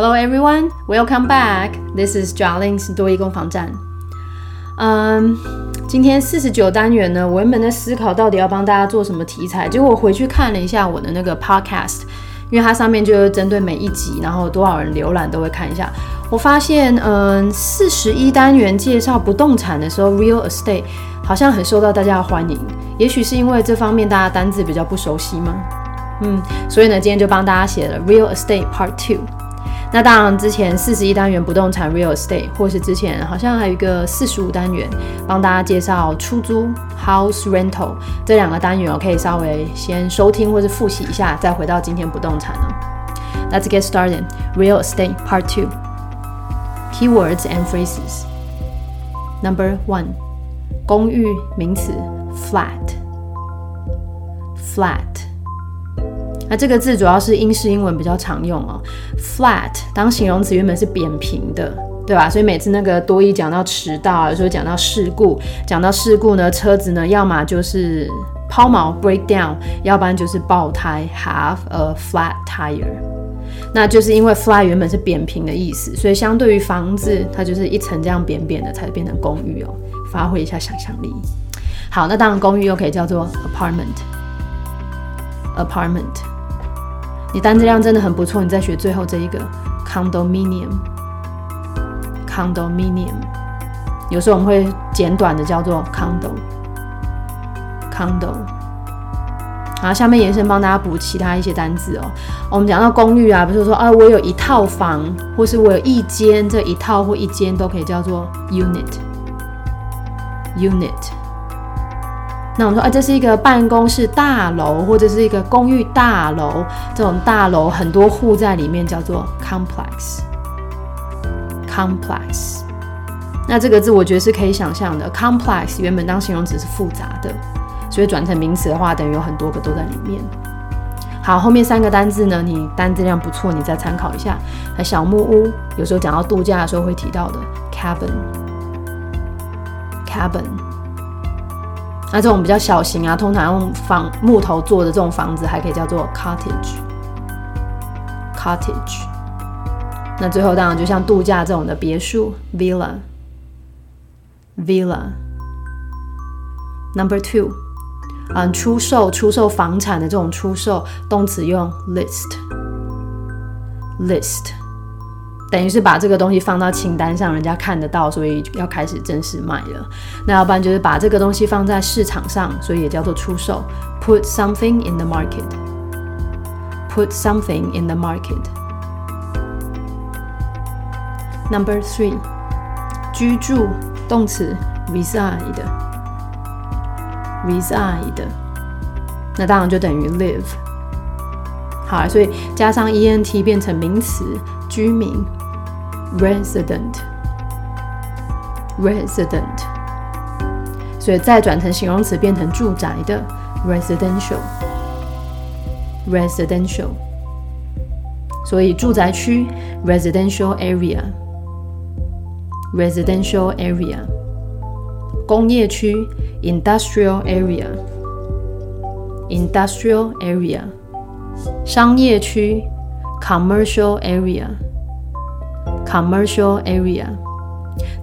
Hello everyone, welcome back. This is Jarling's 多益攻防站。嗯，今天四十九单元呢，我原本在思考到底要帮大家做什么题材，结果我回去看了一下我的那个 podcast，因为它上面就是针对每一集，然后多少人浏览都会看一下。我发现，嗯，四十一单元介绍不动产的时候，real estate 好像很受到大家的欢迎。也许是因为这方面大家单字比较不熟悉吗？嗯，所以呢，今天就帮大家写了 real estate part two。那当然，之前四十一单元不动产 real estate，或是之前好像还有一个四十五单元，帮大家介绍出租 house rental 这两个单元，我可以稍微先收听或是复习一下，再回到今天不动产哦。Let's get started. Real estate part two. Keywords and phrases. Number one，公寓名词 flat，flat。那这个字主要是英式英文比较常用哦。Flat 当形容词原本是扁平的，对吧？所以每次那个多一讲到迟到，有时候讲到事故，讲到事故呢，车子呢要么就是抛锚 break down，要不然就是爆胎 have a flat tire。那就是因为 flat 原本是扁平的意思，所以相对于房子，它就是一层这样扁扁的，才变成公寓哦。发挥一下想象力。好，那当然公寓又可以叫做 apartment，apartment。你单词量真的很不错，你再学最后这一个 condominium，condominium，有时候我们会简短的叫做 condo，condo。好，下面延伸帮大家补其他一些单字哦。我们讲到公寓啊，比如说啊，我有一套房，或是我有一间，这一套或一间都可以叫做 unit，unit。那我们说，哎，这是一个办公室大楼，或者是一个公寓大楼，这种大楼很多户在里面，叫做 complex。complex。那这个字我觉得是可以想象的，complex 原本当形容词是复杂的，所以转成名词的话，等于有很多个都在里面。好，后面三个单字呢，你单字量不错，你再参考一下。那小木屋，有时候讲到度假的时候会提到的 cabin。cabin。那这种比较小型啊，通常用房木头做的这种房子，还可以叫做 cottage。cottage。那最后当然就像度假这种的别墅 villa。villa。Number two，嗯，出售出售房产的这种出售，动词用 list。list。等于是把这个东西放到清单上，人家看得到，所以要开始正式卖了。那要不然就是把这个东西放在市场上，所以也叫做出售。Put something in the market. Put something in the market. Number three，居住动词 reside。reside，那当然就等于 live。好，所以加上 e n t 变成名词，居民。Resident resident，所以再转成形容词变成住宅的 residential residential，所以住宅区 residential area residential area，工业区 industrial area industrial area，商业区 commercial area。Commercial area，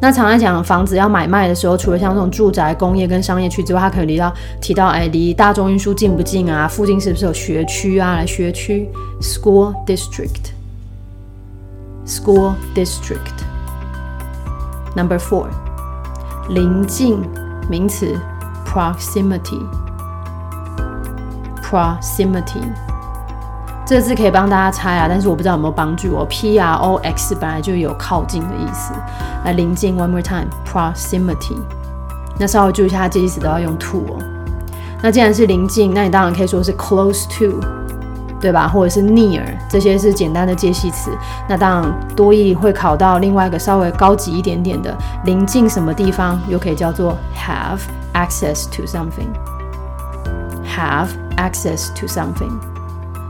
那常常讲房子要买卖的时候，除了像这种住宅、工业跟商业区之外，它可能离到提到哎，离大众运输近不近啊？附近是不是有学区啊？来学区，school district，school district。Number four，临近名词，proximity，proximity。这个字可以帮大家猜啊，但是我不知道有没有帮助。我 P R O X 本来就有靠近的意思，来临近。One more time，proximity。那稍微注意一下，它介系词都要用 to 哦。那既然是临近，那你当然可以说是 close to，对吧？或者是 near，这些是简单的介系词。那当然多义会考到另外一个稍微高级一点点的，临近什么地方，又可以叫做 have access to something。have access to something。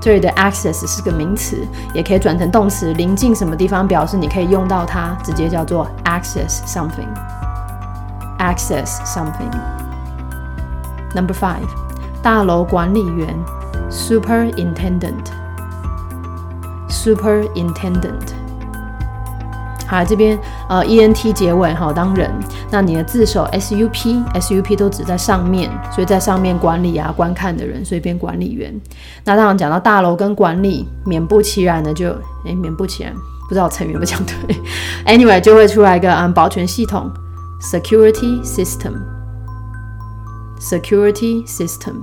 这里的 access 是个名词，也可以转成动词，临近什么地方表示你可以用到它，直接叫做 access something。access something。Number five，大楼管理员 superintendent。superintendent。好，这边呃 e n t 结尾哈，当人。那你的字首 s u p s u p 都指在上面，所以在上面管理啊、观看的人，所以变管理员。那当然讲到大楼跟管理，免不其然的就诶，免不其然，不知道成语有没有讲对。Anyway，就会出来一个嗯保全系统 security system，security system，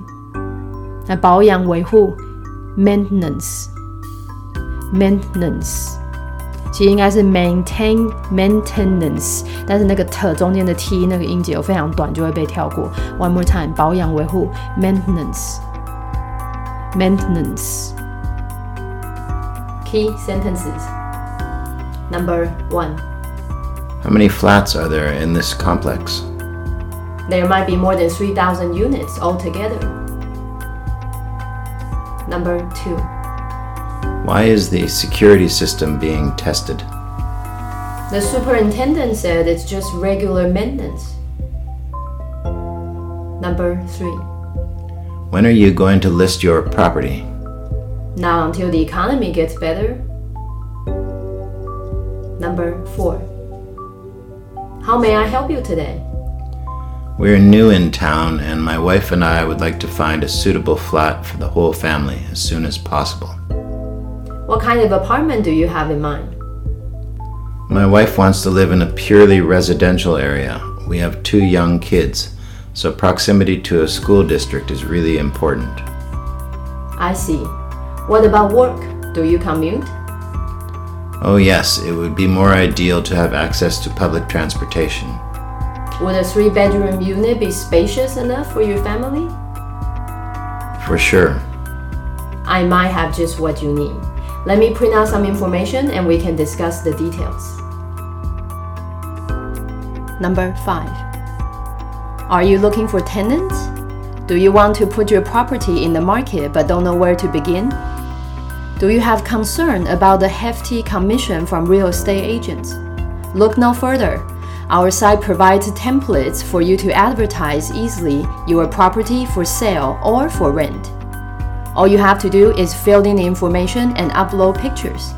来保养维护 maintenance，maintenance。其实应该是 maintain maintenance，但是那个 t 中间的 t 那个音节非常短，就会被跳过。One more time，保养维护 maintenance maintenance key sentences number one. How many flats are there in this complex? There might be more than 3,000 units altogether. Number two. Why is the security system being tested? The superintendent said it's just regular maintenance. Number three. When are you going to list your property? Not until the economy gets better. Number four. How may I help you today? We're new in town, and my wife and I would like to find a suitable flat for the whole family as soon as possible. What kind of apartment do you have in mind? My wife wants to live in a purely residential area. We have two young kids, so proximity to a school district is really important. I see. What about work? Do you commute? Oh, yes, it would be more ideal to have access to public transportation. Would a three bedroom unit be spacious enough for your family? For sure. I might have just what you need. Let me print out some information and we can discuss the details. Number 5. Are you looking for tenants? Do you want to put your property in the market but don't know where to begin? Do you have concern about the hefty commission from real estate agents? Look no further. Our site provides templates for you to advertise easily your property for sale or for rent. All you have to do is fill in the information and upload pictures.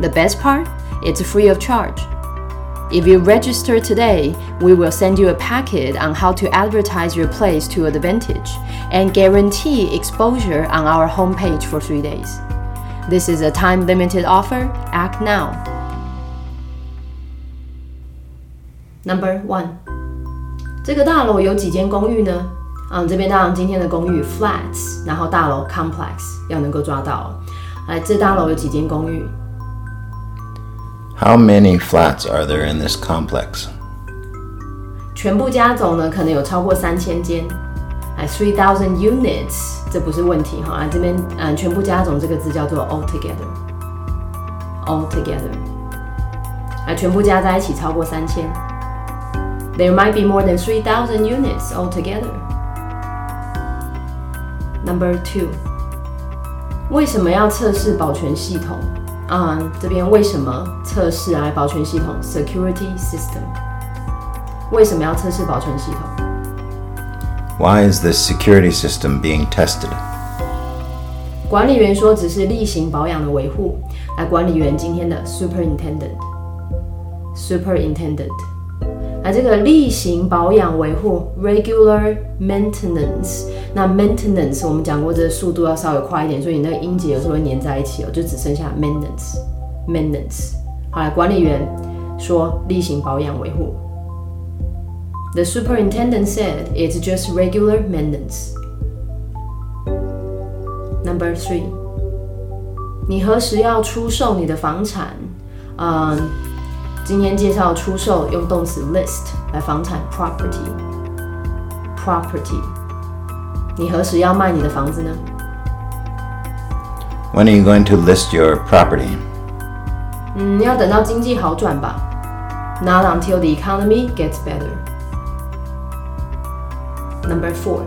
The best part? It's free of charge. If you register today, we will send you a packet on how to advertise your place to advantage and guarantee exposure on our homepage for three days. This is a time limited offer. Act now. Number one，这个大楼有几间公寓呢？ 嗯，这边当然今天的公寓 flats，然后大楼 complex 要能够抓到。来，这大楼有几间公寓？How many flats are there in this complex？全部加总呢，可能有超过三千间。来，three thousand units，这不是问题哈。来这边，嗯，全部加总这个字叫做 altogether，altogether。来，全部加在一起超过三千。There might be more than three thousand units altogether. Number two，为什么要测试保全系统？啊、嗯，这边为什么测试啊？保全系统 （security system） 为什么要测试保全系统？Why is this security system being tested？管理员说只是例行保养的维护。来，管理员今天的 superintendent，superintendent。那这个例行保养维护 （regular maintenance）， 那 maintenance 我们讲过，这个速度要稍微快一点，所以你那个音节有时候会粘在一起哦，就只剩下 maintenance。maintenance。好了，管理员说例行保养维护。The superintendent said it's just regular maintenance. Number three，你何时要出售你的房产？嗯。今天介绍出售用动词 list 来房产 property property。 你何时要卖你的房子呢？When are you going to list your property？嗯，要等到经济好转吧。Not until the economy gets better. Number four。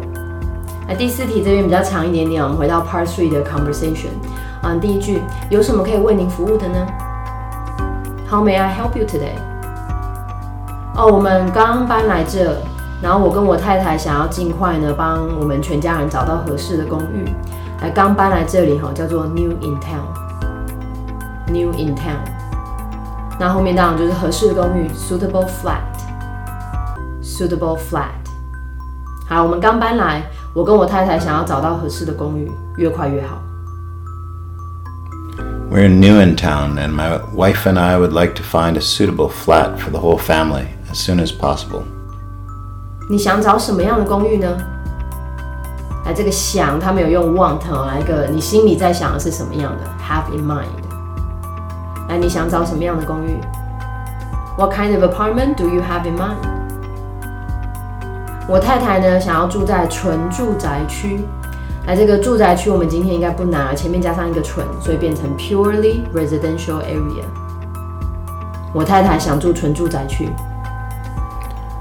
那第四题这边比较长一点点，我们回到 Part Three 的 conversation。啊，第一句有什么可以为您服务的呢？How may I help you today？哦，我们刚搬来这，然后我跟我太太想要尽快呢帮我们全家人找到合适的公寓。来，刚搬来这里哈，叫做 New in Town。New in Town。 那后面当然就是合适的公寓，suitable flat，suitable flat。好，我们刚搬来，我跟我太太想要找到合适的公寓，越快越好。 We're new in town, and my wife and I would like to find a suitable flat for the whole family as soon as possible. 你想找什么样的公寓呢？来，这个想他没有用 want，来一个你心里在想的是什么样的，have in mind。来，你想找什么样的公寓？What kind of apartment do you have in mind？我太太呢，想要住在纯住宅区。来，这个住宅区我们今天应该不难了，前面加上一个纯，所以变成 purely residential area。我太太想住纯住宅区。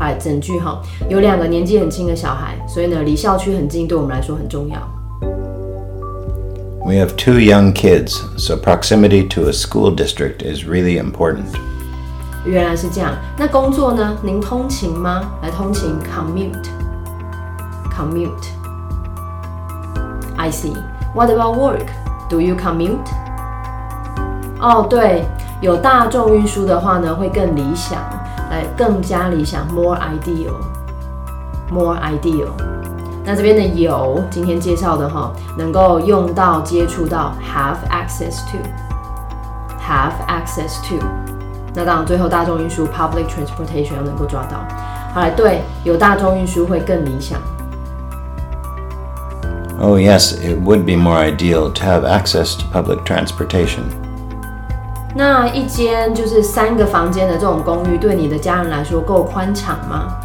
好，整句哈，有两个年纪很轻的小孩，所以呢，离校区很近，对我们来说很重要。We have two young kids, so proximity to a school district is really important. 原来是这样。那工作呢？您通勤吗？来通勤，commute，commute。I see. What about work? Do you commute? 哦，对，有大众运输的话呢，会更理想，来更加理想，more ideal，more ideal。那这边的有今天介绍的哈，能够用到、接触到，have access to，have access to。那当然，最后大众运输 public transportation 要能够抓到。好来，对，有大众运输会更理想。 Oh, yes, it would be more ideal to have access to public transportation. 那一间就是三个房间的这种公寓，对你的家人来说够宽敞吗？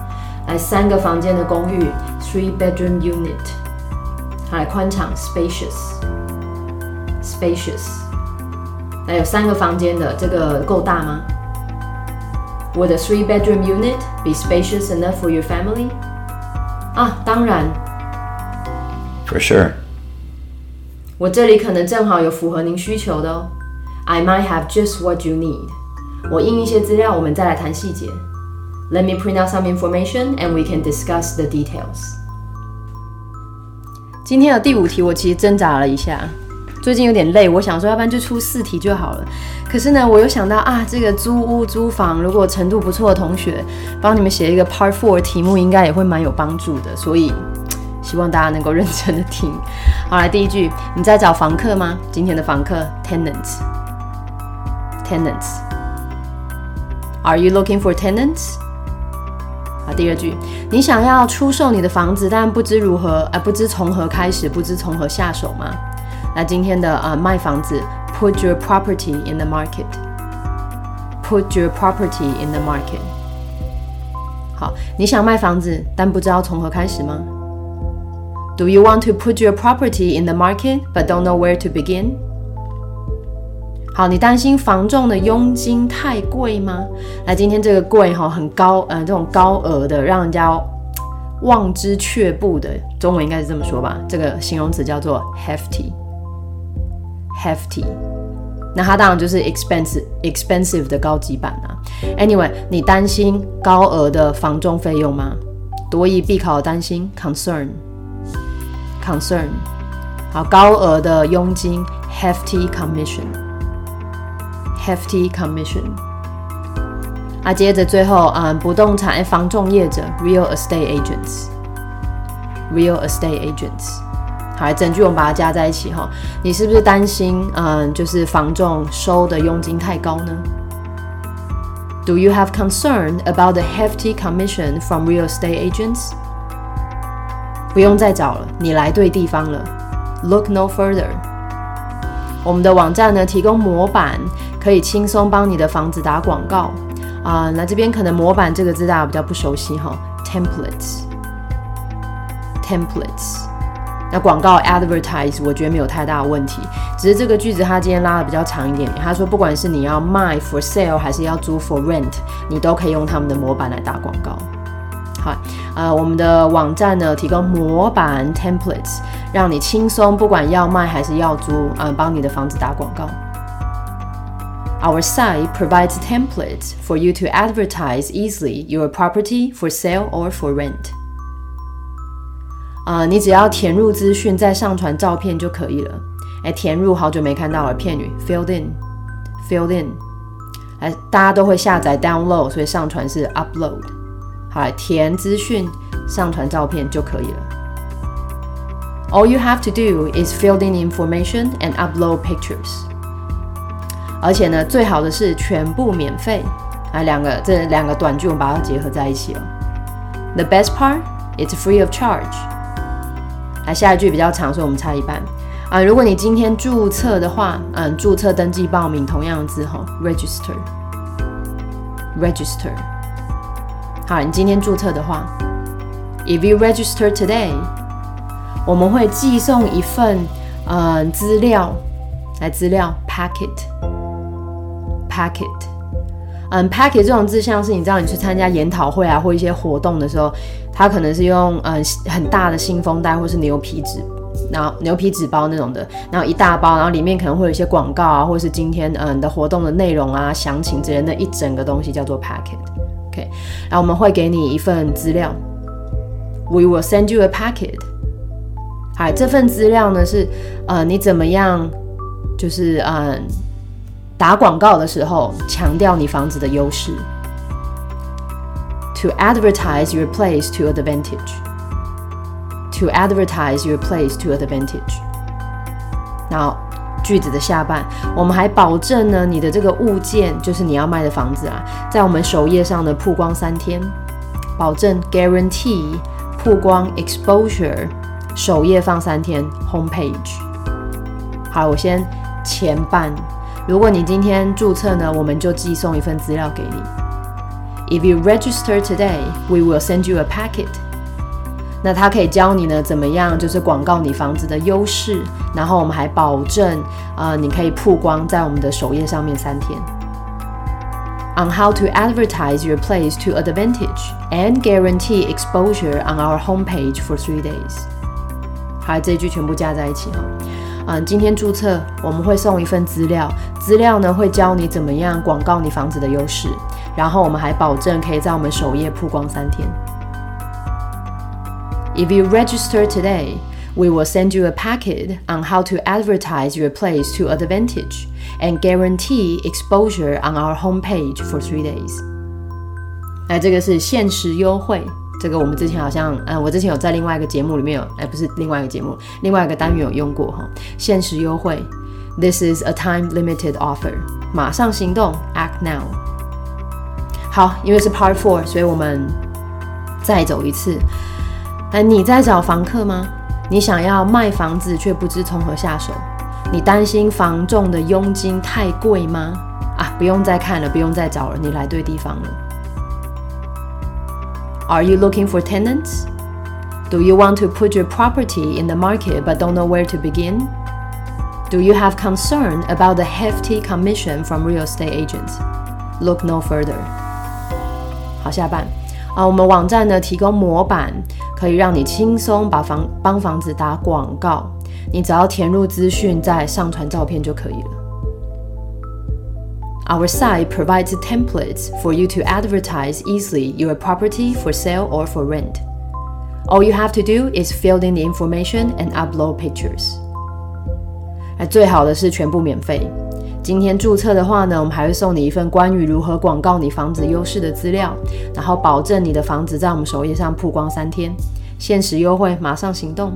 来，三个房间的公寓，three bedroom unit，好来宽敞，spacious，spacious。来，有三个房间的，这个够大吗？Would a three bedroom unit be spacious enough for your family？啊，当然，For sure. 我这里可能正好有符合您需求的哦。I might have just what you need。我印一些资料，我们再来谈细节。Let me print out some information and we can discuss the details。今天的第五题，我其实挣扎了一下，最近有点累，我想说，要不然就出四题就好了。可是呢，我又想到啊，这个租屋租房，如果程度不错的同学，帮你们写一个 Part Four 题目，应该也会蛮有帮助的。所以。希望大家能够认真的听。好，来第一句，你在找房客吗？今天的房客 TENANTS tenants，tenants。Are you looking for tenants？好，第二句，你想要出售你的房子，但不知如何，呃，不知从何开始，不知从何下手吗？那今天的呃卖房子，put your property in the market，put your property in the market。好，你想卖房子，但不知道从何开始吗？Do you want to put your property in the market but don't know where to begin？ 好，你担心房仲的佣金太贵吗？来，今天这个贵哈很高，呃，这种高额的，让人家望之却步的，中文应该是这么说吧？这个形容词叫做 hefty，hefty。那它当然就是 expensive expensive 的高级版啊。Anyway，你担心高额的房仲费用吗？多疑必考的担心 concern。concern，好，高额的佣金 hefty commission Hefty commission。啊，接着最后，嗯，不动产房仲业者 real estate agents，real estate agents。好，整句我们把它加在一起哈。你是不是担心，嗯，就是房仲收的佣金太高呢？Do you have concern about the hefty commission from real estate agents？不用再找了，你来对地方了。Look no further。我们的网站呢提供模板，可以轻松帮你的房子打广告啊、那这边可能模板这个字大家比较不熟悉哈，templates，templates。那广告 advertise 我觉得没有太大的问题，只是这个句子它今天拉的比较长一点。他说，不管是你要卖 for sale 还是要租 for rent，你都可以用他们的模板来打广告。好，呃，我们的网站呢提供模板 templates，让你轻松不管要卖还是要租，嗯，帮你的房子打广告。Our site provides templates for you to advertise easily your property for sale or for rent. 啊，你只要填入资讯，再上传照片就可以了。哎，填入好久没看到了，片语 filled in，filled in。哎，大家都会下载 download，所以上传是 upload。好，填资讯，上传照片就可以了。All you have to do is fill in information and upload pictures。 而且呢，最好的是全部免费。啊，两个这两个短句我们把它结合在一起了。The best part, it's free of charge. 来下一句比较长，所以我们差一半啊。如果你今天注册的话，嗯，注册登记报名同样的字哈，register，register。好，你今天注册的话，if you register today，我们会寄送一份嗯资料，来资料 packet packet，。嗯，packet 这种字像是你知道你去参加研讨会啊或一些活动的时候，它可能是用嗯很大的信封袋或是牛皮纸，然后牛皮纸包那种的，然后一大包，然后里面可能会有一些广告啊，或是今天嗯的活动的内容啊、详情之类的一整个东西叫做 packet。OK，然后我们会给你一份资料，We will send you a packet。好，这份资料呢是呃你怎么样，就是嗯。打广告的时候，强调你房子的优势。To advertise your place to advantage. To advertise your place to advantage. 然后句子的下半，我们还保证呢，你的这个物件就是你要卖的房子啊，在我们首页上的曝光三天，保证 guarantee 曝光 exposure 首页放三天 homepage。好，我先前半。如果你今天注册呢，我们就寄送一份资料给你。If you register today, we will send you a packet。那它可以教你呢，怎么样就是广告你房子的优势，然后我们还保证，呃，你可以曝光在我们的首页上面三天。On how to advertise your place to advantage and guarantee exposure on our homepage for three days。好，这一句全部加在一起哈。嗯，今天注册我们会送一份资料，资料呢会教你怎么样广告你房子的优势，然后我们还保证可以在我们首页曝光三天。If you register today, we will send you a packet on how to advertise your place to advantage and guarantee exposure on our homepage for three days. 哎，这个是限时优惠。 这个我们之前好像，嗯，我之前有在另外一个节目里面有，哎，不是另外一个节目，另外一个单元有用过哈。限时优惠，This is a time limited offer，马上行动，act now。好，因为是 Part Four，所以我们再走一次。哎，你在找房客吗？你想要卖房子却不知从何下手？你担心房仲的佣金太贵吗？啊，不用再看了，不用再找了，你来对地方了。Are you looking for tenants? Do you want to put your property in the market but don't know where to begin? Do you have concern about the hefty commission from real estate agents? Look no further. 好，下半啊，我们网站呢提供模板，可以让你轻松把房帮房子打广告。你只要填入资讯，再上传照片就可以了。 Our site provides templates for you to advertise easily your property for sale or for rent. All you have to do is fill in the information and upload pictures. 哎，最好的是全部免费。今天注册的话呢，我们还会送你一份关于如何广告你房子优势的资料，然后保证你的房子在我们首页上曝光三天，限时优惠，马上行动。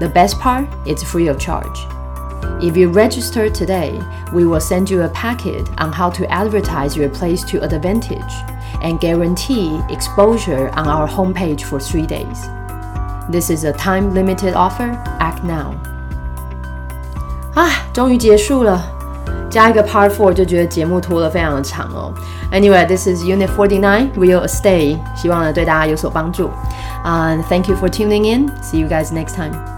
The best part, it's free of charge. If you register today, we will send you a packet on how to advertise your place to advantage and guarantee exposure on our homepage for three days. This is a time limited offer. Act now. 啊，终于结束了。 加一个 Part Four 就觉得节目拖得非常的长哦。Anyway，this is Unit Forty Nine Real Estate，希望呢对大家有所帮助。啊、t h a n k you for tuning in. See you guys next time.